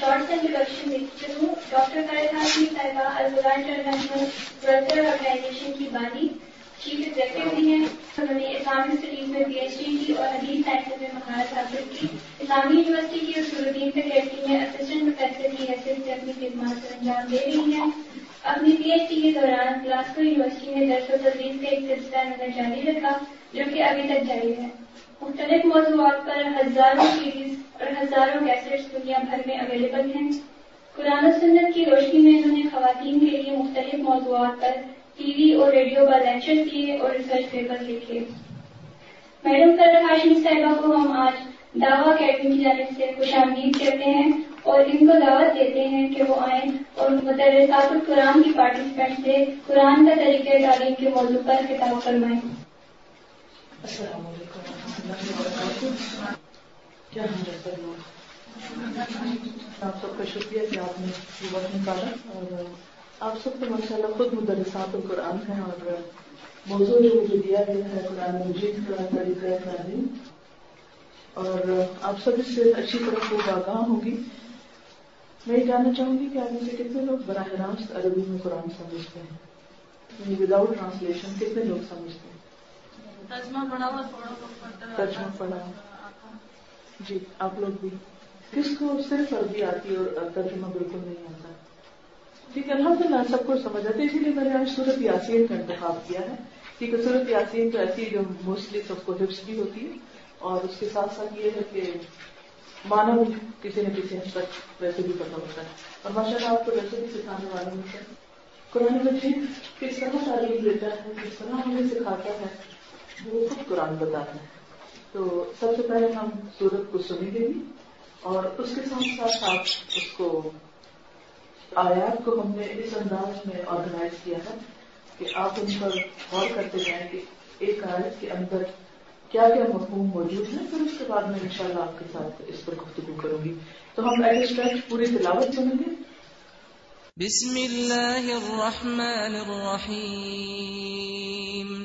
Shorts introduction دیکھتی ہوں doctor فرد ہاشمی صاحبہ البلا انٹرنیشنل ویلفیئر آرگنائزیشن کی بانی چیف ایگزیکٹو بھی ہیں انہوں نے اسلامی اسٹڈیز میں پی ایچ ڈی کی اور حدیث سائنس میں مہارت حاصل کی اسلامی یونیورسٹی کی اور اصولدین فیکلٹی میں اسسٹنٹ پروفیسر کی حیثیت سے اپنی خدمات سر انجام دے رہی ہیں اپنی پی ایچ ڈی کے دوران گلاسکو یونیورسٹی میں درس و تدریس کا ایک سلسلہ انہوں نے جاری رکھا جو کہ ابھی تک جاری ہے مختلف موضوعات پر ہزاروں سیریز اور ہزاروں کیسٹس دنیا بھر میں اویلیبل ہیں۔ قرآن و سنت کی روشنی میں انہوں نے خواتین کے لیے مختلف موضوعات پر ٹی وی اور ریڈیو پر لیکچر کیے اور ریسرچ پیپر لکھے۔ میڈم سر ہاشمی صاحبہ کو ہم آج دعوی اکیڈمی کی جانب سے خوش آمدید کرتے ہیں اور ان کو دعوت دیتے ہیں کہ وہ آئیں اور مدرسات القرآن کی پارٹیسپینٹ سے قرآن کا طریقہ تعلیم کے موضوع پر کتاب فرمائیں۔ السلام علیکم کیا آپ سب کا شکریہ کہ آپ نے یہ وقت نکالا اور آپ سب کو ماشاء اللہ خود مدرسات القرآن ہیں اور موضوع جو مجھے دیا گیا ہے قرآن مجید کا، طریقہ تعلیم۔ اور آپ سب اس سے اچھی طرح خوب آگاہ ہوگی میں یہ جاننا چاہوں گی کہ آپ سے کتنے لوگ براہ راست عربی میں قرآن سمجھتے ہیں۔ یعنی وداؤٹ ٹرانسلیشن کتنے لوگ سمجھتے ہیں؟ ترجمہ پڑھا جی آپ لوگ بھی. کس کو صرف عربی آتی اور ترجمہ بالکل نہیں آتا ٹھیک ہے الحمد للہ سب کو سمجھ آتے اسی لیے میں نے آج صورت یاسین کا انتخاب کیا ہے۔ کیونکہ صورت یاسین تو ایسی جو موسٹلی سب کو حفظ بھی ہوتی ہے، اور اس کے ساتھ ساتھ یہ ہے کہ مانا بھی کسی نہ کسی حد تک ویسے بھی پتا ہوتا ہے۔ اور ماشاء اللہ آپ کو ویسے بھی سکھانے والے ہوتے ہیں۔ قرآن مجید کس طرح تعلیم دیتا ہے، کس طرح ہمیں سکھاتا ہے وہ خود قرآن بتاتا ہے تو سب سے پہلے ہم سورت کو سنیں گے اور اس کے ساتھ ساتھ آپ اس کو آیات کو ہم نے اس انداز میں آرگنائز کیا ہے کہ آپ ان پر غور کرتے جائیں کہ ایک آیت کے اندر کیا کیا مفہوم موجود ہے پھر اس کے بعد میں انشاءاللہ آپ کے ساتھ اس پر گفتگو کروں گی۔ تو ہم ایٹ پوری تلاوت سنیں گے۔ بسم اللہ الرحمن الرحیم۔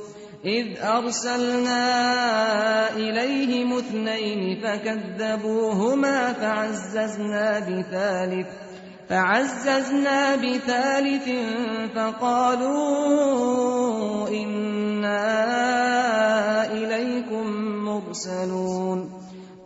إذ أرسلنا إليهم اثنين فكذبوهما فعززنا بثالث فعززنا بثالث فقالوا إنا إليكم مرسلون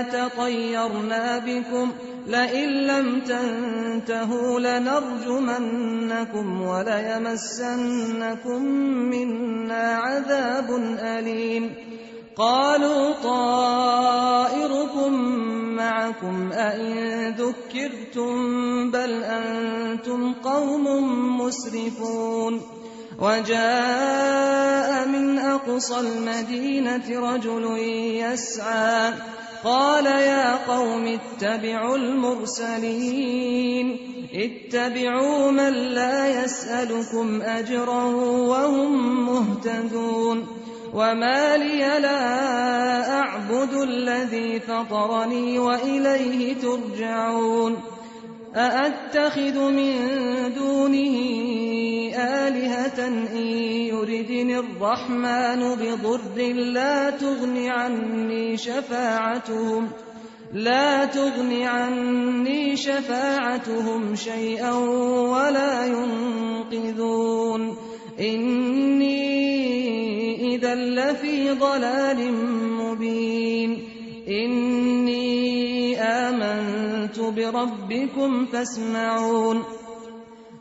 إنا لطيرنا بكم لئن لم تنتهوا لنرجمنكم وليمسنكم منا عذاب أليم قالوا طائركم معكم أئن ذكرتم بل أنتم قوم مسرفون وجاء من أقصى المدينة رجل يسعى قال يا قوم اتبعوا المرسلين. اتبعوا من لا يسألكم أجرا وهم مهتدون. وما لي لا أعبد الذي فطرني وإليه ترجعون. أأتخذ من دونه آلهة إن يردني الرحمن بضر لا تغن عني شفاعتهم، لا تغن عني شفاعتهم شيئا ولا ينقذون. إني إذا لفي ضلال مبين. إني آمنت بربكم فاسمعون.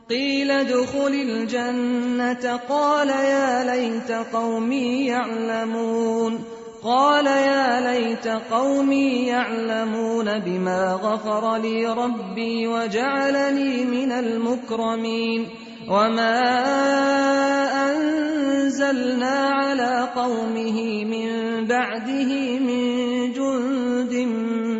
قيل ادخل الجنة. قال يا ليت قومي يعلمون. قال يا ليت قومي يعلمون بما غفر لي ربي وجعلني من المكرمين. وما أنزلنا على قومه من بعده من جند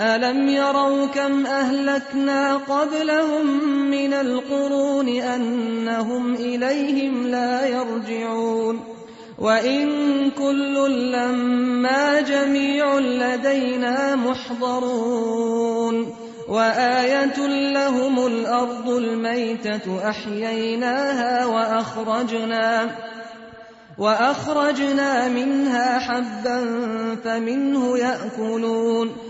ألم يروا كم أهلكنا قبلهم من القرون أنهم إليهم لا يرجعون وإن كل لما جميع لدينا محضرون وآية لهم الأرض الميتة أحييناها وأخرجنا وأخرجنا منها حبا فمنه يأكلون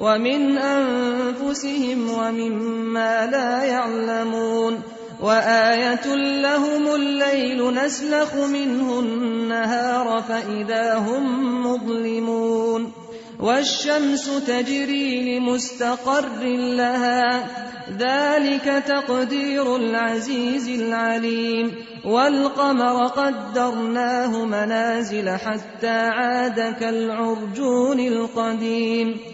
ومن أنفسهم ومما لا يعلمون وآية لهم الليل نسلخ منه النهار فإذا هم مظلمون والشمس تجري لمستقر لها ذلك تقدير العزيز العليم والقمر قدرناه منازل حتى عاد كالعرجون القديم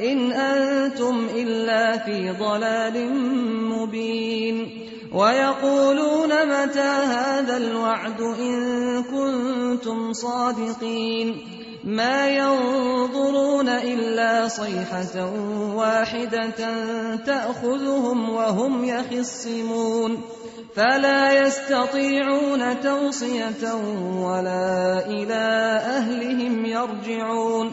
إن أنتم إلا في ضلال مبين ويقولون متى هذا الوعد إن كنتم صادقين ما ينظرون إلا صيحة واحدة تأخذهم وهم يخصمون فلا يستطيعون توصية ولا إلى أهلهم يرجعون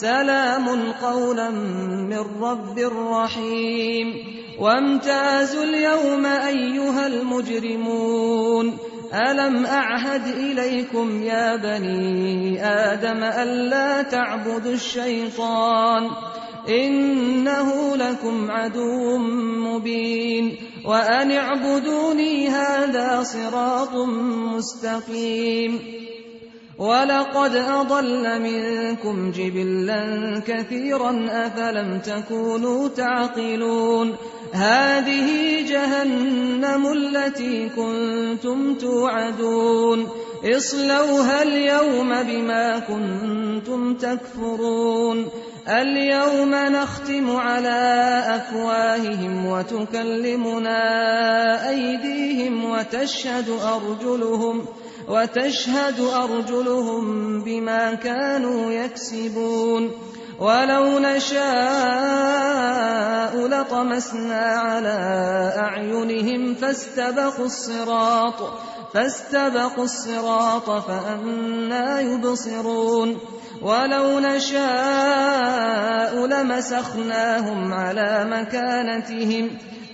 سلام قولا من رب رحيم. وامتازوا اليوم أيها المجرمون. ألم أعهد إليكم يا بني آدم ألا تعبدوا الشيطان؟ إنه لكم عدو مبين. وأن اعبدوني هذا صراط مستقيم. ولقد أضل منكم جبلا كثيرا أفلم تكونوا تعقلون هذه جهنم التي كنتم توعدون اصلوها اليوم بما كنتم تكفرون اليوم نختم على أفواههم وتكلمنا أيديهم وتشهد أرجلهم وتشهد وتشهد أرجلهم بما كانوا يكسبون ولو نشاء لطمسنا على أعينهم فاستبقوا الصراط فاستبقوا الصراط فأنا يبصرون. ولو نشاء لمسخناهم على مكانتهم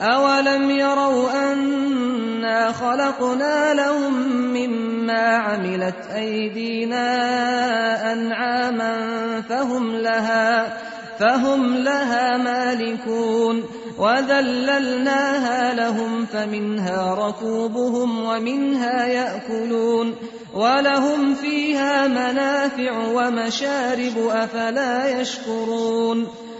أولم يروا أنا خلقنا لهم مما عملت أيدينا أنعاما فهم لها فهم لها مالكون، وذللناها لهم فمنها ركوبهم ومنها يأكلون، ولهم فيها منافع ومشارب أفلا يشكرون.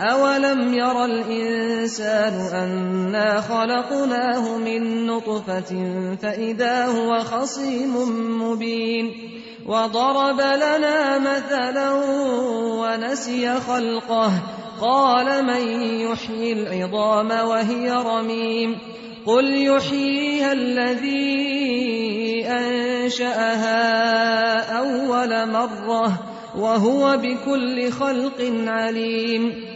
أولم ير الإنسان أنا خلقناه من نطفة فإذا هو خصيم مبين وضرب لنا مثلا ونسي خلقه قال من يحيي العظام وهي رميم قل يحييها الذي أنشأها أول مرة وهو بكل خلق عليم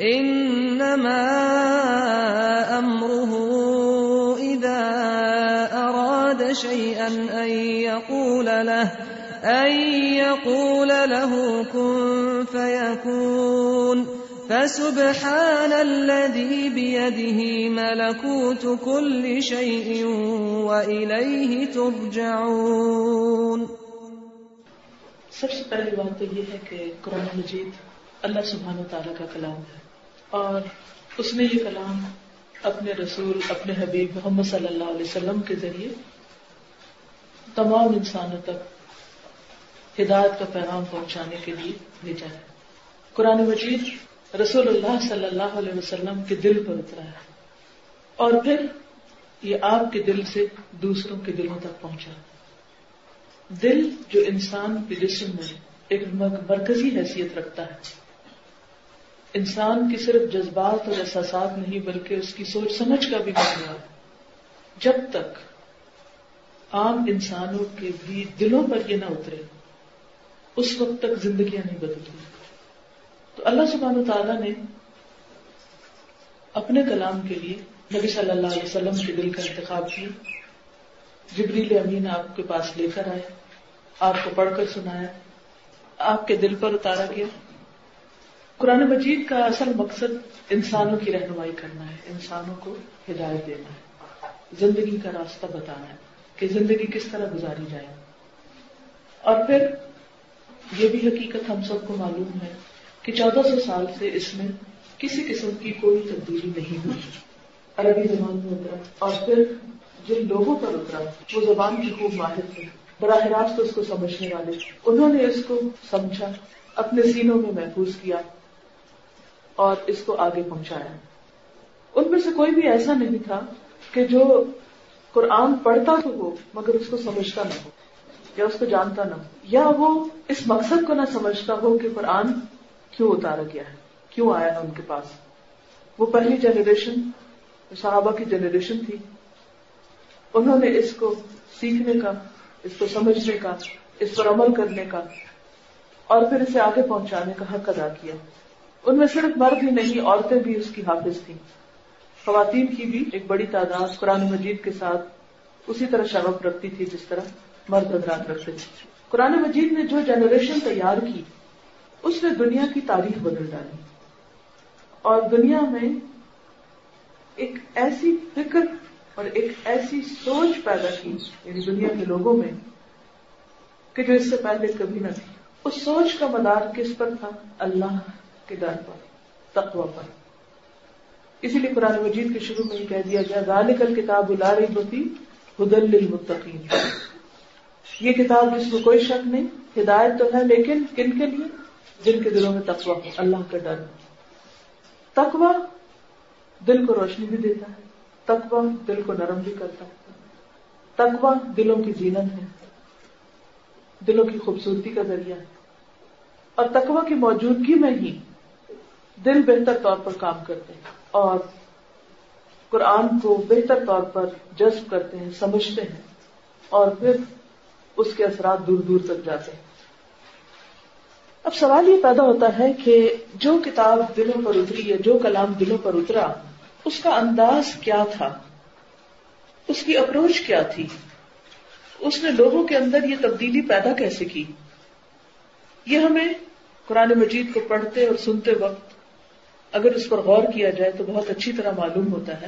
إنما أمره إذا أراد شيئا أن يقول له، أن يقول له، كن فيكون. فسبحان الذي بيده ملكوت كل شيء وإليه ترجعون. سب سے پہلی بات تو یہ ہے کہ قرآن مجید اللہ سبحانہ و تعالیٰ کا کلام ہے۔ اور اس نے یہ کلام اپنے رسول، اپنے حبیب محمد صلی اللہ علیہ وسلم کے ذریعے تمام انسانوں تک ہدایت کا پیغام پہنچانے کے لیے بھیجا ہے۔ قرآن مجید رسول اللہ صلی اللہ علیہ وسلم کے دل پر اترا ہے۔ اور پھر یہ آپ کے دل سے دوسروں کے دلوں تک پہنچا۔ دل جو انسان کے جسم میں ایک مرکزی حیثیت رکھتا ہے۔ انسان کی صرف جذبات اور احساسات نہیں بلکہ اس کی سوچ سمجھ کا بھی مجموعہ ہے۔ جب تک عام انسانوں کے بھی دلوں پر یہ نہ اترے، اس وقت تک زندگیاں نہیں بدلتی۔ تو اللہ سبحانہ تعالیٰ نے اپنے کلام کے لیے نبی صلی اللہ علیہ وسلم کے دل کا انتخاب کیا۔ جبریل امین آپ کے پاس لے کر آئے، آپ کو پڑھ کر سنایا، آپ کے دل پر اتارا گیا۔ قرآن مجید کا اصل مقصد انسانوں کی رہنمائی کرنا ہے، انسانوں کو ہدایت دینا ہے، زندگی کا راستہ بتانا ہے کہ زندگی کس طرح گزاری جائے۔ اور پھر یہ بھی حقیقت ہم سب کو معلوم ہے کہ چودہ سو سال سے اس میں کسی قسم کی کوئی تبدیلی نہیں ہوئی۔ عربی زبان میں اترا اور پھر جن لوگوں پر اترا وہ زبان کی خوب ماہر تھے۔ براہ راست اس کو سمجھنے والے، انہوں نے اس کو سمجھا، اپنے سینوں میں محفوظ کیا۔ اور اس کو آگے پہنچایا۔ ان میں سے کوئی بھی ایسا نہیں تھا کہ جو قرآن پڑھتا تو ہو مگر اس کو سمجھتا نہ ہو یا اس کو جانتا نہ ہو، یا وہ اس مقصد کو نہ سمجھتا ہو کہ قرآن کیوں اتارا گیا ہے، کیوں آیا ہے ان کے پاس۔ وہ پہلی جنریشن، صحابہ کی جنریشن تھی۔ انہوں نے اس کو سیکھنے کا، اس کو سمجھنے کا، اس پر عمل کرنے کا اور پھر اسے آگے پہنچانے کا حق ادا کیا۔ ان میں صرف مرد ہی نہیں، عورتیں بھی اس کی حافظ تھیں۔ خواتین کی بھی ایک بڑی تعداد قرآن مجید کے ساتھ اسی طرح شرف رکھتی تھی جس طرح مرد حضرات رکھتے تھے۔ قرآن مجید نے جو جنریشن تیار کی، اس نے دنیا کی تاریخ بدل ڈالی۔ اور دنیا میں ایک ایسی فکر اور ایک ایسی سوچ پیدا کی یعنی دنیا کے لوگوں میں، کہ جو اس سے پہلے کبھی نہ تھی اس سوچ کا مدار کس پر تھا؟ اللہ۔ کے در پر، تقوی پر۔ اسی لیے قرآن مجید کے شروع میں یہ کہہ دیا گیا، ذالک الکتاب لا ریب فی ہدل للمتقین۔ یہ کتاب جس میں کوئی شک نہیں، ہدایت تو ہے، لیکن کن کے لیے؟ جن کے دلوں میں تقوی ہو اللہ کا ڈر۔ تقوی دل کو روشنی بھی دیتا ہے، تقوی دل کو نرم بھی کرتا ہے۔ تقوی دلوں کی زینت ہے، دلوں کی خوبصورتی کا ذریعہ ہے۔ اور تقوی کی موجودگی میں ہی دل بہتر طور پر کام کرتے ہیں اور قرآن کو بہتر طور پر جذب کرتے ہیں، سمجھتے ہیں اور پھر اس کے اثرات دور دور تک جاتے ہیں۔ اب سوال یہ پیدا ہوتا ہے کہ جو کتاب دلوں پر اتری یا جو کلام دلوں پر اترا، اس کا انداز کیا تھا؟ اس کی اپروچ کیا تھی؟ اس نے لوگوں کے اندر یہ تبدیلی پیدا کیسے کی؟ یہ ہمیں قرآن مجید کو پڑھتے اور سنتے وقت اگر اس پر غور کیا جائے تو بہت اچھی طرح معلوم ہوتا ہے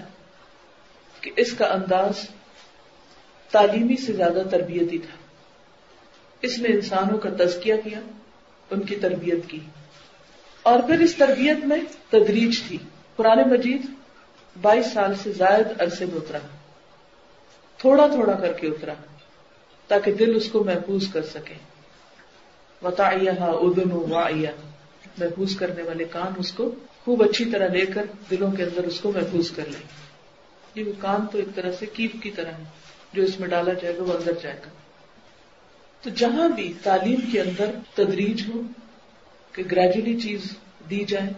کہ اس کا انداز تعلیمی سے زیادہ تربیتی تھا۔ اس نے انسانوں کا تزکیہ کیا، ان کی تربیت کی۔ اور پھر اس تربیت میں تدریج تھی۔ قرآن مجید بائیس سال سے زائد عرصے میں اترا۔ تھوڑا تھوڑا کر کے اترا تاکہ دل اس کو محفوظ کر سکے۔ وتا ادن محفوظ کرنے والے کان اس کو خوب اچھی طرح لے کر دلوں کے اندر اس کو محفوظ کر لے یہ کان تو ایک طرح سے کیپ کی طرح ہے، جو اس میں ڈالا جائے گا، وہ اندر جائے گا۔ تو جہاں بھی تعلیم کے اندر تدریج ہو، کہ گریجولی چیز دی جائے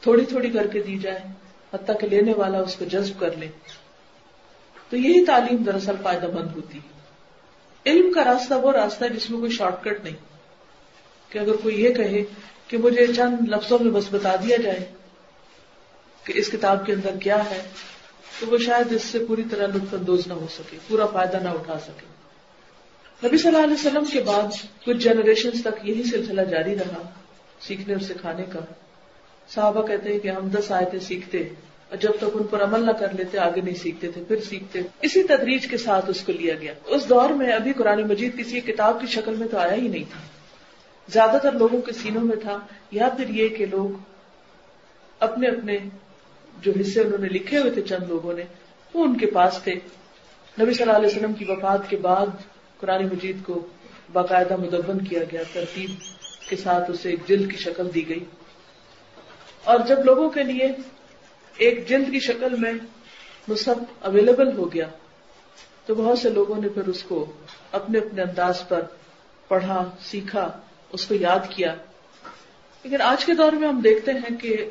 تھوڑی تھوڑی کر کے دی جائے، حتیٰ کہ لینے والا اس کو جذب کر لے، تو یہی تعلیم دراصل فائدہ مند ہوتی ہے۔ علم کا راستہ وہ راستہ ہے جس میں کوئی شارٹ کٹ نہیں۔ کہ اگر کوئی یہ کہے کہ مجھے چند لفظوں میں بس بتا دیا جائے کہ اس کتاب کے اندر کیا ہے، تو وہ شاید اس سے پوری طرح لطف اندوز نہ ہو سکے، پورا فائدہ نہ اٹھا سکے۔ نبی صلی اللہ علیہ وسلم کے بعد کچھ جنریشن تک یہی سلسلہ جاری رہا، سیکھنے اور سکھانے کا۔ صحابہ کہتے ہیں کہ ہم دس آئے تھے سیکھتے اور جب تک ان پر عمل نہ کر لیتے، آگے نہیں سیکھتے تھے، پھر سیکھتے۔ اسی تدریج کے ساتھ اس کو لیا گیا۔ اس دور میں ابھی قرآن مجید کسی کتاب کی شکل میں تو آیا ہی نہیں تھا۔ زیادہ تر لوگوں کے سینوں میں تھا۔ یا پھر یہ کہ لوگ اپنے اپنے جو حصے انہوں نے لکھے ہوئے تھے چند لوگوں نے، وہ ان کے پاس تھے۔ نبی صلی اللہ علیہ وسلم کی وفات کے بعد قرآن مجید کو باقاعدہ مدبن کیا گیا، ترتیب کے ساتھ اسے ایک جلد کی شکل دی گئی۔ اور جب لوگوں کے لیے ایک جلد کی شکل میں مصحف اویلیبل ہو گیا، تو بہت سے لوگوں نے پھر اس کو اپنے اپنے انداز پر پڑھا، سیکھا۔ اس کو یاد کیا۔ لیکن آج کے دور میں ہم دیکھتے ہیں کہ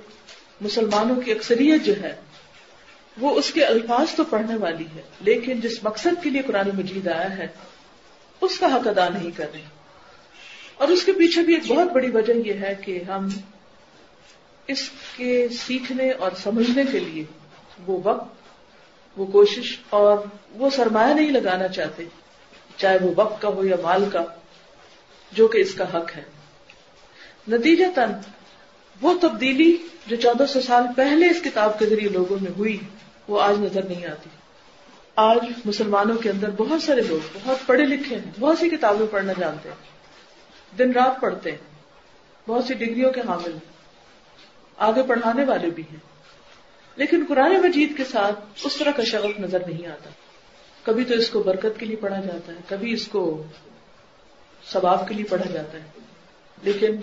مسلمانوں کی اکثریت جو ہے، وہ اس کے الفاظ تو پڑھنے والی ہے، لیکن جس مقصد کے لیے قرآن مجید آیا ہے، اس کا حق ادا نہیں کر رہی۔ اور اس کے پیچھے بھی ایک بہت بڑی وجہ یہ ہے کہ ہم اس کے سیکھنے اور سمجھنے کے لیے وہ وقت، وہ کوشش اور وہ سرمایہ نہیں لگانا چاہتے، چاہے وہ وقت کا ہو یا مال کا۔ جو کہ اس کا حق ہے۔ نتیجہ تن وہ تبدیلی جو چودہ سو سال پہلے اس کتاب کے ذریعے لوگوں میں ہوئی، وہ آج نظر نہیں آتی۔ آج مسلمانوں کے اندر بہت سارے لوگ، بہت پڑھے لکھے ہیں، بہت سی کتابیں پڑھنا جانتے ہیں۔ دن رات پڑھتے ہیں، بہت سی ڈگریوں کے حامل ہیں۔ آگے پڑھانے والے بھی ہیں۔ لیکن قرآن مجید کے ساتھ اس طرح کا شغف نظر نہیں آتا۔ کبھی تو اس کو برکت کے لیے پڑھا جاتا ہے، کبھی اس کو ثواب کے لیے پڑھا جاتا ہے۔ لیکن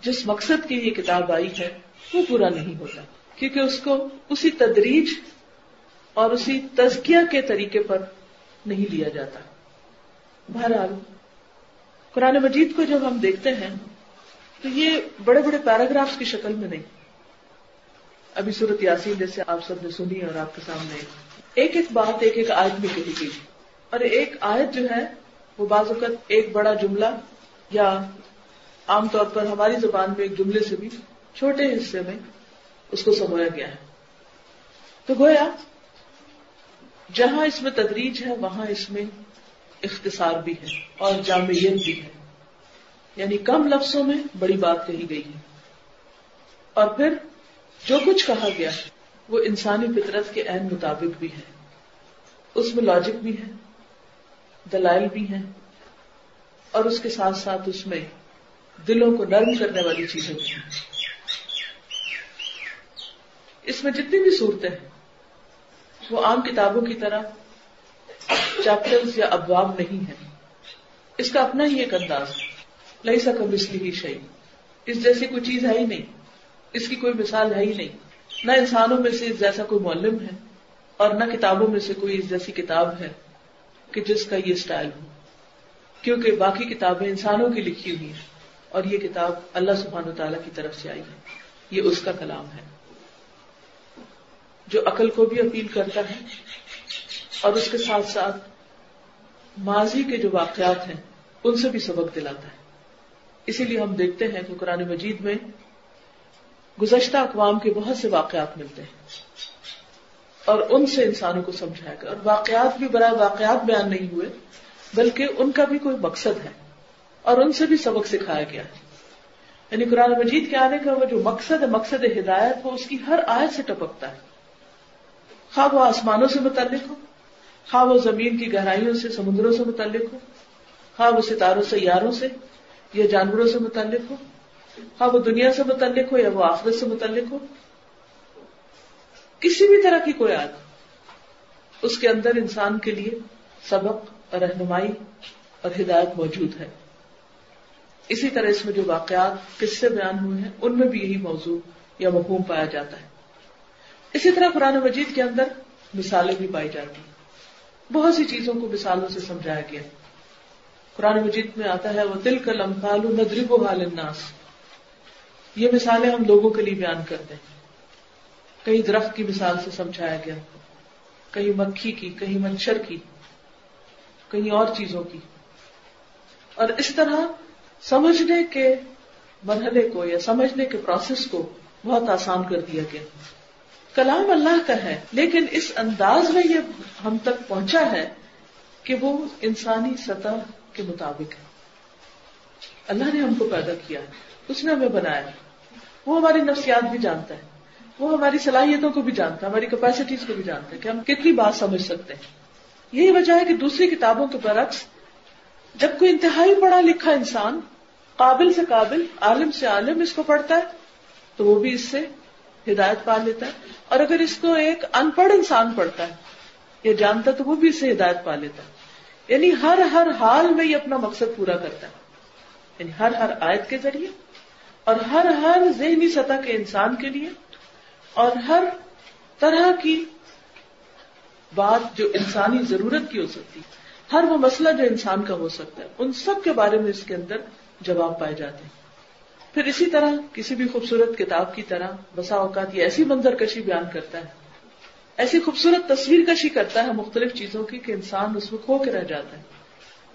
جس مقصد کی یہ کتاب آئی ہے، وہ پورا نہیں ہوتا۔ کیونکہ اس کو اسی تدریج اور اسی تزکیہ کے طریقے پر نہیں لیا جاتا۔ بہرحال، قرآن مجید کو جب ہم دیکھتے ہیں، تو یہ بڑے بڑے پیراگرافس کی شکل میں نہیں۔ ابھی صورت یاسین جیسے آپ سب نے سنی اور آپ کے سامنے ایک ایک بات، ایک ایک آیت میں کہی گئی۔ اور ایک آیت جو ہے وہ بعض اوقات ایک بڑا جملہ یا عام طور پر ہماری زبان میں ایک جملے سے بھی چھوٹے حصے میں اس کو سمویا گیا ہے۔ تو گویا جہاں اس میں تدریج ہے، وہاں اس میں اختصار بھی ہے اور جامعیت بھی ہے۔ یعنی کم لفظوں میں بڑی بات کہی گئی ہے۔ اور پھر جو کچھ کہا گیا، وہ انسانی فطرت کے عین مطابق بھی ہے۔ اس میں لاجک بھی ہے۔ دلائل بھی ہیں اور اس کے ساتھ ساتھ اس میں دلوں کو نرم کرنے والی چیزیں بھی ہیں۔ اس میں جتنی بھی صورتیں ہیں، وہ عام کتابوں کی طرح چیپٹر یا ابواب نہیں ہے اس کا اپنا ہی ایک انداز ہے۔ لئی سکم اس لیے شہی اس جیسی کوئی چیز ہے ہی نہیں۔ اس کی کوئی مثال ہے ہی نہیں۔ نہ انسانوں میں سے اس جیسا کوئی معلم ہے اور نہ کتابوں میں سے کوئی اس جیسی کتاب ہے۔ کہ جس کا یہ اسٹائل ہو۔ کیونکہ باقی کتابیں انسانوں کی لکھی ہوئی ہیں اور یہ کتاب اللہ سبحان و تعالیٰ کی طرف سے آئی ہے۔ یہ اس کا کلام ہے۔ جو عقل کو بھی اپیل کرتا ہے اور اس کے ساتھ ساتھ ماضی کے جو واقعات ہیں، ان سے بھی سبق دلاتا ہے۔ اسی لیے ہم دیکھتے ہیں کہ قرآن مجید میں گزشتہ اقوام کے بہت سے واقعات ملتے ہیں۔ اور ان سے انسانوں کو سمجھایا گیا۔ اور واقعات بھی برائے واقعات بیان نہیں ہوئے، بلکہ ان کا بھی کوئی مقصد ہے اور ان سے بھی سبق سکھایا گیا ہے۔ یعنی قرآن مجید کے آنے کا وہ جو مقصد ہے، مقصد ہدایت، وہ اس کی ہر آیت سے ٹپکتا ہے۔ خواہ وہ آسمانوں سے متعلق ہو خواہ وہ زمین کی گہرائیوں سے، سمندروں سے متعلق ہو خواہ وہ ستاروں، سیاروں سے یا جانوروں سے متعلق ہو ہاں وہ دنیا سے متعلق ہو یا وہ آخرت سے متعلق ہو۔ کسی بھی طرح کی کوئی آگ۔ اس کے اندر انسان کے لیے سبق اور رہنمائی اور ہدایت موجود ہے۔ اسی طرح اس میں جو واقعات کس سے بیان ہوئے ہیں، ان میں بھی یہی موضوع یا مفہوم پایا جاتا ہے۔ اسی طرح قرآن مجید کے اندر مثالیں بھی پائی جاتی ہیں۔ بہت سی چیزوں کو مثالوں سے سمجھایا گیا قرآن مجید میں آتا ہے، وہ دل کا لمفال ندرب و الناس یہ مثالیں ہم لوگوں کے لیے بیان کرتے ہیں کئی درخت کی مثال سے سمجھایا گیا۔ کہیں مکھی کی کہیں مچھر کی کہیں اور چیزوں کی۔ اور اس طرح سمجھنے کے مرحلے کو یا سمجھنے کے پروسیس کو بہت آسان کر دیا گیا۔ کلام اللہ کا ہے، لیکن اس انداز میں یہ ہم تک پہنچا ہے کہ وہ انسانی سطح کے مطابق ہے۔ اللہ نے ہم کو پیدا کیا، اس نے ہمیں بنایا۔ وہ ہماری نفسیات بھی جانتا ہے۔ وہ ہماری صلاحیتوں کو بھی جانتا ہے، ہماری کیپیسٹیز کو بھی جانتا ہے کہ ہم کتنی بات سمجھ سکتے ہیں۔ یہی وجہ ہے کہ دوسری کتابوں کے برعکس، جب کوئی انتہائی پڑھا لکھا انسان قابل سے قابل، عالم سے عالم اس کو پڑھتا ہے، تو وہ بھی اس سے ہدایت پا لیتا ہے۔ اور اگر اس کو ایک ان پڑھ انسان پڑھتا ہے یا جانتا تو وہ بھی اس سے ہدایت پا لیتا ہے۔ یعنی ہر ہر حال میں یہ اپنا مقصد پورا کرتا ہے۔ یعنی ہر ہر آیت کے ذریعے اور ہر ہر ذہنی سطح کے انسان کے لیے اور ہر طرح کی بات جو انسانی ضرورت کی ہو سکتی، ہر وہ مسئلہ جو انسان کا ہو سکتا ہے، ان سب کے بارے میں اس کے اندر جواب پائے جاتے ہیں۔ پھر اسی طرح کسی بھی خوبصورت کتاب کی طرح بسا اوقات یہ ایسی منظر کشی بیان کرتا ہے، ایسی خوبصورت تصویر کشی کرتا ہے مختلف چیزوں کی کہ انسان اس میں کھو کے رہ جاتا ہے۔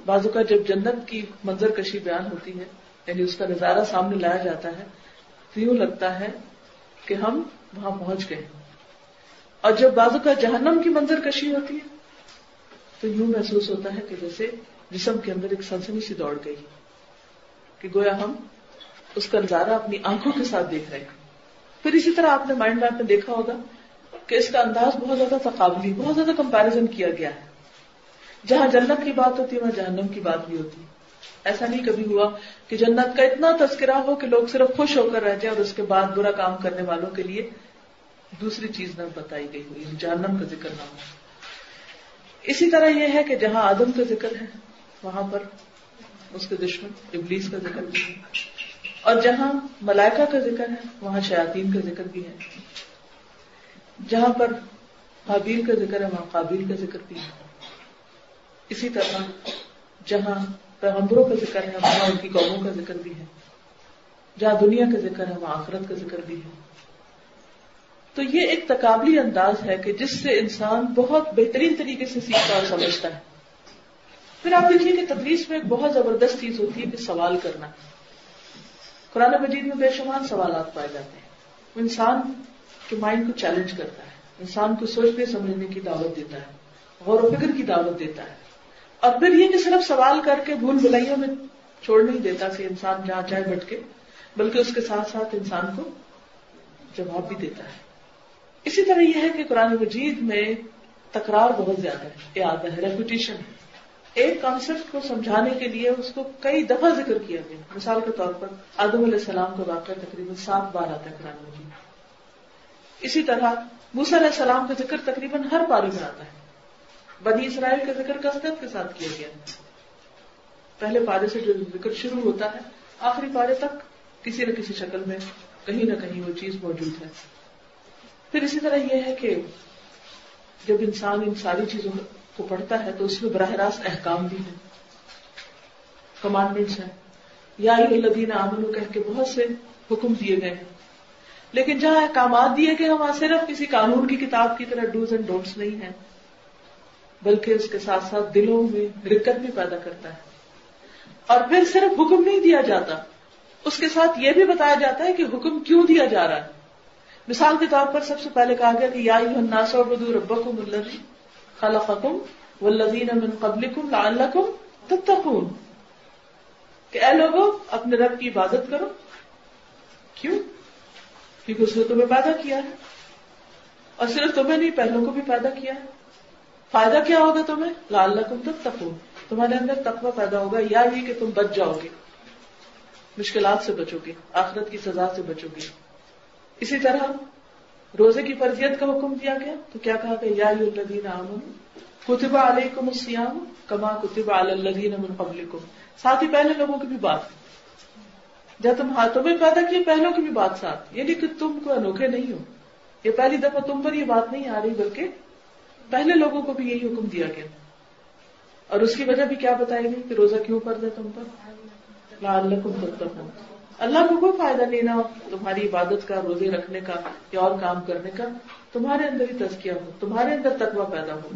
بازو کا جب جنت کی منظر کشی بیان ہوتی ہے یعنی اس کا نظارہ سامنے لایا جاتا ہے، تو یوں لگتا ہے کہ ہم وہاں پہنچ گئے۔ اور جب بازو کا جہنم کی منظر کشی ہوتی ہے، تو یوں محسوس ہوتا ہے کہ جیسے جسم کے اندر ایک سنسنی سی دوڑ گئی۔ کہ گویا ہم اس کا نظارہ اپنی آنکھوں کے ساتھ دیکھ رہے ہیں۔ پھر اسی طرح آپ نے مائنڈ میپ میں دیکھا ہوگا کہ اس کا انداز بہت زیادہ تقابلی، بہت زیادہ کمپیرزن کیا گیا ہے۔ جہاں جنت کی بات ہوتی ہے، وہاں جہنم کی بات بھی ہوتی ہے۔ ایسا نہیں کبھی ہوا کہ جنت کا اتنا تذکرہ ہو کہ لوگ صرف خوش ہو کر رہ جائیں اور اس کے بعد برا کام کرنے والوں کے لیے دوسری چیز نہ بتائی گئی ہوئی جہنم کا ذکر نہ ہو۔ اسی طرح یہ ہے کہ جہاں آدم کا ذکر ہے، وہاں پر اس کے دشمن، ابلیس کا ذکر بھی ہے۔ اور جہاں ملائکہ کا ذکر ہے، وہاں شیاطین کا ذکر بھی ہے۔ جہاں پر حابیل کا ذکر ہے، وہاں قابیل کا ذکر بھی ہے۔ اسی طرح جہاں پیغمبروں کا ذکر ہے، وہاں ان کی قوموں کا ذکر بھی ہے۔ جہاں دنیا کا ذکر ہے، وہاں آخرت کا ذکر بھی ہے۔ تو یہ ایک تقابلی انداز ہے کہ جس سے انسان بہت بہترین طریقے سے سیکھتا اور سمجھتا ہے۔ پھر آپ دیکھیے کہ تدریس میں ایک بہت زبردست چیز ہوتی ہے کہ سوال کرنا۔ قرآن مجید میں بے شمار سوالات پائے جاتے ہیں۔ وہ انسان کے مائنڈ کو چیلنج کرتا ہے۔ انسان کو سوچنے، سمجھنے کی دعوت دیتا ہے۔ غور و فکر کی دعوت دیتا ہے۔ اور پھر یہ کہ صرف سوال کر کے بھول بلائیوں میں چھوڑ نہیں دیتا کہ انسان جہاں چاہے بٹ کے، بلکہ اس کے ساتھ ساتھ انسان کو جواب بھی دیتا ہے۔ اسی طرح یہ ہے کہ قرآن مجید میں تکرار بہت زیادہ ہے یاد ہے ریپوٹیشن ایک کانسیپٹ کو سمجھانے کے لیے اس کو کئی دفعہ ذکر کیا گیا۔ مثال کے طور پر، آدم علیہ السلام کا واقعہ تقریباً سات بار آتا ہے قرآن مجید۔ اسی طرح موسیٰ علیہ السلام کا ذکر تقریباً ہر پارے میں آتا ہے۔ بنی اسرائیل کا ذکر کثرت کے ساتھ کیا گیا؟ پہلے پارے سے جو ذکر شروع ہوتا ہے، آخری پارے تک کسی نہ کسی شکل میں کہیں نہ کہیں وہ چیز موجود ہے۔ پھر اسی طرح یہ ہے کہ جب انسان ان ساری چیزوں کو پڑھتا ہے تو اس میں براہ راست احکام بھی ہیں کمانڈمنٹس ہیں۔ یا الدین عامن کہہ کے بہت سے حکم دیے گئے ہیں۔ لیکن جہاں احکامات دیے گئے وہاں صرف کسی قانون کی کتاب کی طرح ڈوز اینڈ ڈونٹس نہیں ہے بلکہ اس کے ساتھ ساتھ دلوں میں رکت بھی پیدا کرتا ہے۔ اور پھر صرف حکم نہیں دیا جاتا، اس کے ساتھ یہ بھی بتایا جاتا ہے کہ حکم کیوں دیا جا رہا ہے۔ مثال کے طور پر سب سے پہلے کہا گیا کہ یا بدو ربکم الذی خلقکم والذین من قبلکم لعلکم تتقون۔ کہ اے لوگوں اپنے رب کی عبادت کرو۔ کیوں؟ کیونکہ اس نے تمہیں پیدا کیا ہے۔ اور صرف تمہیں نہیں، پہلوں کو بھی پیدا کیا ہے۔ فائدہ کیا ہوگا تمہیں؟ لال لکم تب تقو تمہارے اندر تقوی پیدا ہوگا، یا یہ کہ تم بچ جاؤ گے۔ مشکلات سے بچو گے، آخرت کی سزا سے بچو گے۔ اسی طرح روزے کی فرضیت کا حکم دیا گیا، تو کیا کہا کہ یا الذین آمنوا، کتب علیکم الصیام کما کتب علی الذین من قبلکم۔ ساتھ ہی پہلے لوگوں کی بھی بات۔ جب تم ہاتھوں میں پیدا کیے، پہلوں کی بھی بات ساتھ۔ یعنی کہ تم کو انوکھے نہیں ہو۔ یہ پہلی دفعہ تم پر یہ بات نہیں آ رہی، بلکہ پہلے لوگوں کو بھی یہی حکم دیا گیا۔ اور اس کی وجہ بھی کیا بتائی گئی کہ روزہ کیوں فرض ہے تم پر؟ لعلکم تتقون۔ اللہ کو کوئی فائدہ لینا ہو تمہاری عبادت کا، روزے رکھنے کا یا اور کام کرنے کا۔ تمہارے اندر ہی تزکیہ ہو، تمہارے اندر تقوی پیدا ہو۔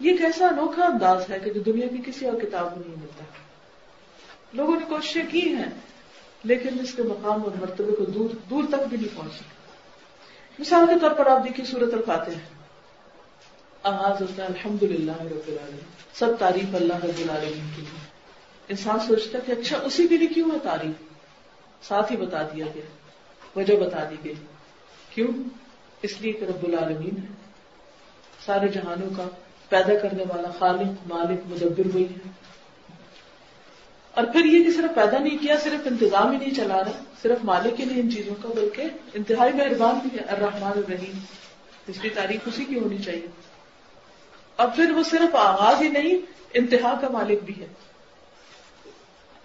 یہ ایک ایسا انوکھا انداز ہے کہ جو دنیا کی کسی اور کتاب میں نہیں ملتا۔ لوگوں نے کوششیں کی ہیں، لیکن اس کے مقام اور مرتبے کو دور دور تک بھی نہیں پہنچ سکے مثال کے طور پر آپ دیکھیے سورت الفاتح آغاز ہوتا ہے الحمد للہ رب العالمین۔ سب تعریف اللہ رب العالمین کے لیے انسان سوچتا کہ اچھا اسی کے لیے کیوں ہے تعریف؟ ساتھ ہی بتا دیا گیا، وجہ بتا دی گئی۔ کیوں؟ اس لیے کہ رب العالمین ہے۔ سارے جہانوں کا پیدا کرنے والا خالق، مالک، مدبر وہی ہے۔ اور پھر یہ کہ صرف پیدا نہیں کیا، صرف انتظام ہی نہیں چلا رہا، صرف مالک ہی نہیں ان چیزوں کا، بلکہ انتہائی مہربان بھی ہے، الرحمن الرحیم۔ اس کی تعریف اسی کی ہونی چاہیے۔ اور پھر وہ صرف آغاز ہی نہیں، انتہا کا مالک بھی ہے۔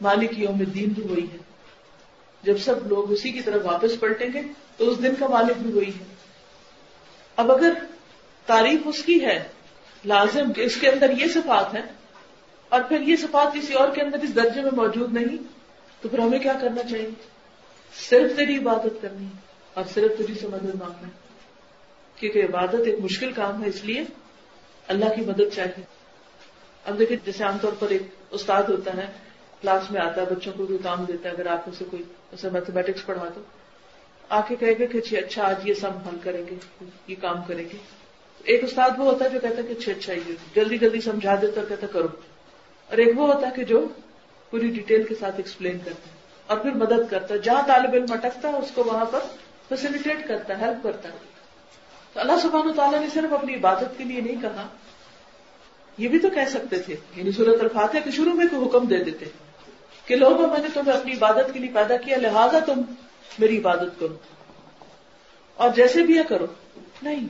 مالک یوم الدین بھی وہی ہے۔ جب سب لوگ اسی کی طرف واپس پلٹیں گے تو اس دن کا مالک بھی وہی ہے۔ اب اگر تعریف اس کی ہے، لازم کہ اس کے اندر یہ صفات ہے اور پھر یہ صفات کسی اور کے اندر اس درجے میں موجود نہیں، تو پھر ہمیں کیا کرنا چاہیے؟ صرف تیری عبادت کرنی اور صرف تیری سے مدد مانگنا کیونکہ عبادت ایک مشکل کام ہے، اس لیے اللہ کی مدد چاہیے۔ اب دیکھیں جیسے عام طور پر ایک استاد ہوتا ہے کلاس میں آتا ہے، بچوں کو کوئی کام دیتا ہے، اگر آپ اسے کوئی اسے میتھمیٹکس پڑھا دو آ کے کہے گا کہ جی اچھا آج یہ سم حل کریں گے، یہ کام کریں گے۔ ایک استاد وہ ہوتا ہے جو کہتا ہے کہ اچھا اچھا یہ جلدی جلدی سمجھا دیتا اور کہتا کرو۔ اور ایک وہ ہوتا ہے کہ جو پوری ڈیٹیل کے ساتھ ایکسپلین کرتا ہے اور پھر مدد کرتا ہے۔ جہاں طالب علم اٹکتا ہے، اس کو وہاں پر فیسلٹیٹ کرتا ہے ہیلپ کرتا ہے۔ تو اللہ سبحانہ تعالیٰ نے صرف اپنی عبادت کے لیے نہیں کہا۔ یہ بھی تو کہہ سکتے تھے۔ یعنی صورت الفاتح کے شروع میں کوئی حکم دے دیتے کہ لوگوں، میں نے تمہیں اپنی عبادت کے لیے پیدا کیا، لہذا تم میری عبادت کرو۔ اور جیسے بھی یہ کرو۔ نہیں۔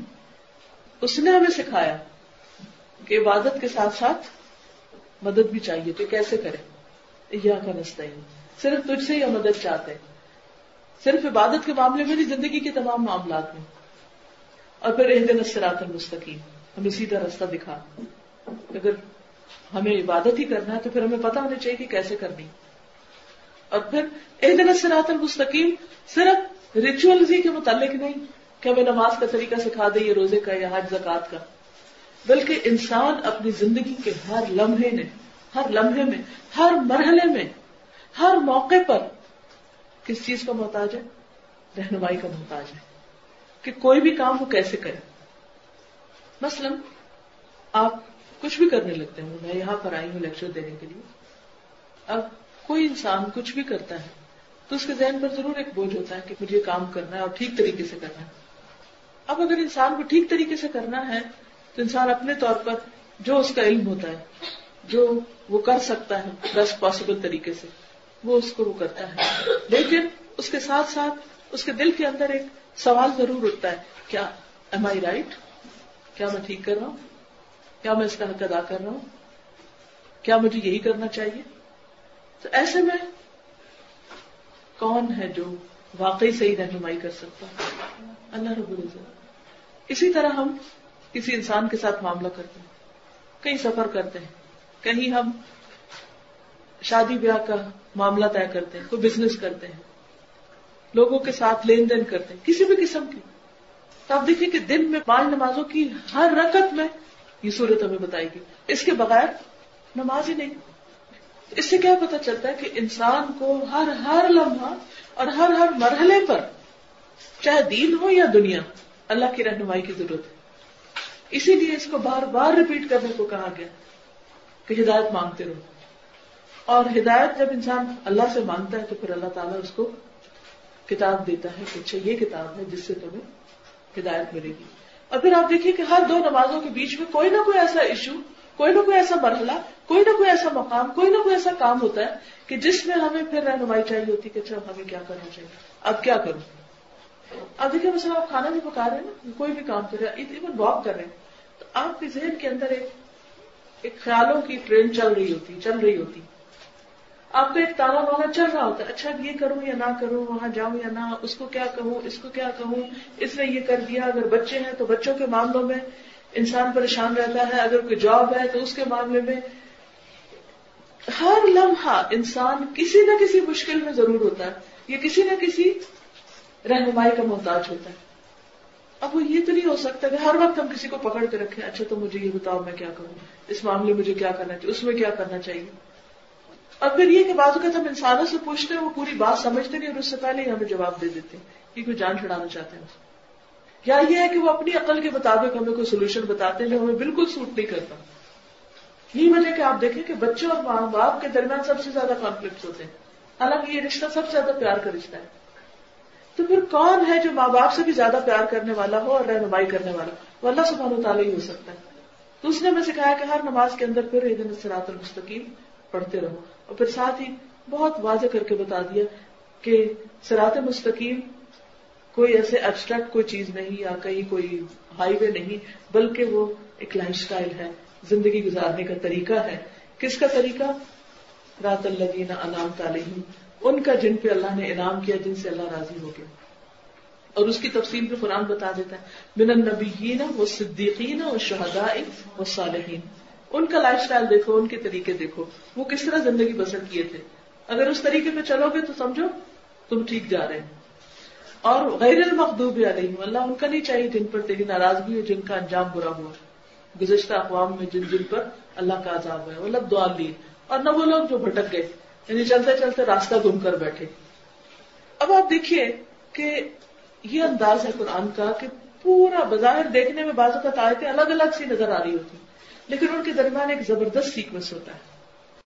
اس نے ہمیں سکھایا کہ عبادت کے ساتھ ساتھ مدد بھی چاہیے۔ تو کیسے کرے؟ یا کا نستا صرف تجھ سے یا مدد چاہتے صرف عبادت کے معاملے میں نہیں، زندگی کے تمام معاملات میں۔ اور پھر ایک دن اسرات المستقیم۔ ہمیں سیدھا راستہ دکھا۔ اگر ہمیں عبادت ہی کرنا ہے تو پھر ہمیں پتا ہونا چاہیے کہ کیسے کرنی۔ اور پھر ایک دن اسرات المستقیم صرف ریچولز ہی کے متعلق نہیں کہ ہمیں نماز کا طریقہ سکھا دے یہ روزے کا، یا حج زکات کا۔ بلکہ انسان اپنی زندگی کے ہر لمحے میں، ہر لمحے میں، ہر مرحلے میں، ہر موقع پر کس چیز کا محتاج ہے؟ رہنمائی کا محتاج ہے۔ کہ کوئی بھی کام وہ کیسے کرے؟ مثلا آپ کچھ بھی کرنے لگتے ہیں میں یہاں پر آئی ہوں لیکچر دینے کے لیے۔ اب کوئی انسان کچھ بھی کرتا ہے تو اس کے ذہن پر ضرور ایک بوجھ ہوتا ہے کہ مجھے کام کرنا ہے اور ٹھیک طریقے سے کرنا ہے۔ اب اگر انسان کو ٹھیک طریقے سے کرنا ہے تو انسان اپنے طور پر جو اس کا علم ہوتا ہے، جو وہ کر سکتا ہے بیسٹ پاسبل طریقے سے، وہ اس کو وہ کرتا ہے۔ لیکن اس کے ساتھ ساتھ اس کے دل کے اندر ایک سوال ضرور اٹھتا ہے، کیا ایم آئی رائٹ کیا میں ٹھیک کر رہا ہوں؟ کیا میں اس کا حق ادا کر رہا ہوں؟ کیا مجھے یہی کرنا چاہیے؟ تو ایسے میں کون ہے جو واقعی صحیح رہنمائی کر سکتا اللہ رب العزت۔ اسی طرح ہم کسی انسان کے ساتھ معاملہ کرتے ہیں، کہیں سفر کرتے ہیں، کہیں ہم شادی بیاہ کا معاملہ طے کرتے ہیں، کوئی بزنس کرتے ہیں لوگوں کے ساتھ لین دین کرتے ہیں، کسی بھی قسم کی تو آپ دیکھیں کہ دن میں پانچ نمازوں کی ہر رکت میں یہ صورت ہمیں بتائی گی اس کے بغیر نماز ہی نہیں۔ اس سے کیا پتا چلتا ہے کہ انسان کو ہر ہر لمحہ اور ہر ہر مرحلے پر، چاہے دین ہو یا دنیا، اللہ کی رہنمائی کی ضرورت ہے۔ اسی لیے اس کو بار بار ریپیٹ کرنے کو کہا گیا کہ ہدایت مانگتے رہو۔ اور ہدایت جب انسان اللہ سے مانگتا ہے تو پھر اللہ تعالیٰ اس کو کتاب دیتا ہے کہ اچھا یہ کتاب ہے جس سے تمہیں ہدایت ملے گی۔ اور پھر آپ دیکھیے کہ ہر دو نمازوں کے بیچ میں کوئی نہ کوئی ایسا ایشو کوئی نہ کوئی ایسا مرحلہ، کوئی نہ کوئی ایسا مقام، کوئی نہ کوئی ایسا کام ہوتا ہے کہ جس میں ہمیں پھر رہنمائی چاہیے ہوتی کہ اچھا ہمیں کیا کرنا چاہیے؟ اب کیا کروں؟ اب دیکھیے مثلا آپ کھانا بھی پکا رہے ہیں نا، کوئی بھی کام کر رہے ہیں ایون واک کر رہے ہیں، تو آپ کے ذہن کے اندر ایک ایک خیالوں کی ٹرین چل رہی ہوتی، چل رہی ہوتی۔ آپ کا ایک تالا والا چل رہا ہوتا ہے۔ اچھا یہ کروں یا نہ کروں، وہاں جاؤں یا نہ، اس کو کیا کہوں، اس کو کیا کہوں؟ اس نے یہ کر دیا۔ اگر بچے ہیں تو بچوں کے معاملوں میں انسان پریشان رہتا ہے۔ اگر کوئی جاب ہے تو اس کے معاملے میں ہر لمحہ انسان کسی نہ کسی مشکل میں ضرور ہوتا ہے۔ یا کسی نہ کسی رہنمائی کا محتاج ہوتا ہے۔ اب وہ یہ تو نہیں ہو سکتا کہ ہر وقت ہم کسی کو پکڑ کے رکھیں اچھا تو مجھے یہ بتاؤ میں کیا کروں؟ اس معاملے مجھے کیا کرنا چاہیے؟ اس میں کیا کرنا چاہیے؟ اور پھر یہ کہ بعض اوقات ہم انسانوں سے پوچھتے ہیں، وہ پوری بات سمجھتے نہیں اور اس سے پہلے ہی ہمیں جواب دے دیتے ہیں کہ کوئی جان چھڑانا چاہتے ہیں یا یہ ہے کہ وہ اپنی عقل کے مطابق ہمیں کوئی سولوشن بتاتے ہیں جو ہمیں بالکل سوٹ نہیں کرتا۔ یہی وجہ کہ آپ دیکھیں کہ بچوں اور ماں باپ کے درمیان سب سے زیادہ کانفلکٹ ہوتے ہیں۔ حالانکہ یہ رشتہ سب سے زیادہ پیار کا رشتہ ہے۔ تو پھر کون ہے جو ماں باپ سے بھی زیادہ پیار کرنے والا ہو اور رہنمائی کرنے والا؟ وہ اللہ سبحانہ تعالیٰ ہی ہو سکتا ہے۔ تو اس نے میں سکھایا کہ ہر نماز کے اندر پھر عید سرات المستقیم پڑھتے رہو۔ اور پھر ساتھ ہی بہت واضح کر کے بتا دیا کہ سرات مستقیم کوئی ایسے ایبسٹریکٹ کوئی چیز نہیں یا کہیں کوئی ہائی وے نہیں، بلکہ وہ ایک لائف اسٹائل ہے، زندگی گزارنے کا طریقہ ہے۔ کس کا طریقہ؟ رات اللہ انعام تعلیم ان کا جن پہ اللہ نے انعام کیا، جن سے اللہ راضی ہو گیا۔ اور اس کی تفصیل پہ قرآن بتا دیتا ہے۔ من النبیین و صدیقین و شہداء و صالحین ان کا لائف اسٹائل دیکھو، ان کے طریقے دیکھو۔ وہ کس طرح زندگی بسر کیے تھے؟ اگر اس طریقے پہ چلو گے تو سمجھو تم ٹھیک جا رہے ہیں۔ اور غیر المخوب علیہ اللہ ان کا نہیں چاہیے جن پر تیری ناراضگی ہو جن کا انجام برا ہوا۔ گزشتہ اقوام میں جن جن پر اللہ کا عذاب ہے مطلب دعا لی اور نہ وہ لوگ جو بھٹک گئے یعنی چلتے چلتے راستہ گم کر بیٹھے۔ اب آپ دیکھیے کہ یہ انداز ہے قرآن کا کہ پورا بظاہر دیکھنے میں بازو کا آیتیں الگ الگ سی نظر آ رہی ہوتی۔ لیکن ان کے درمیان ایک زبردست سیکوینس ہوتا ہے۔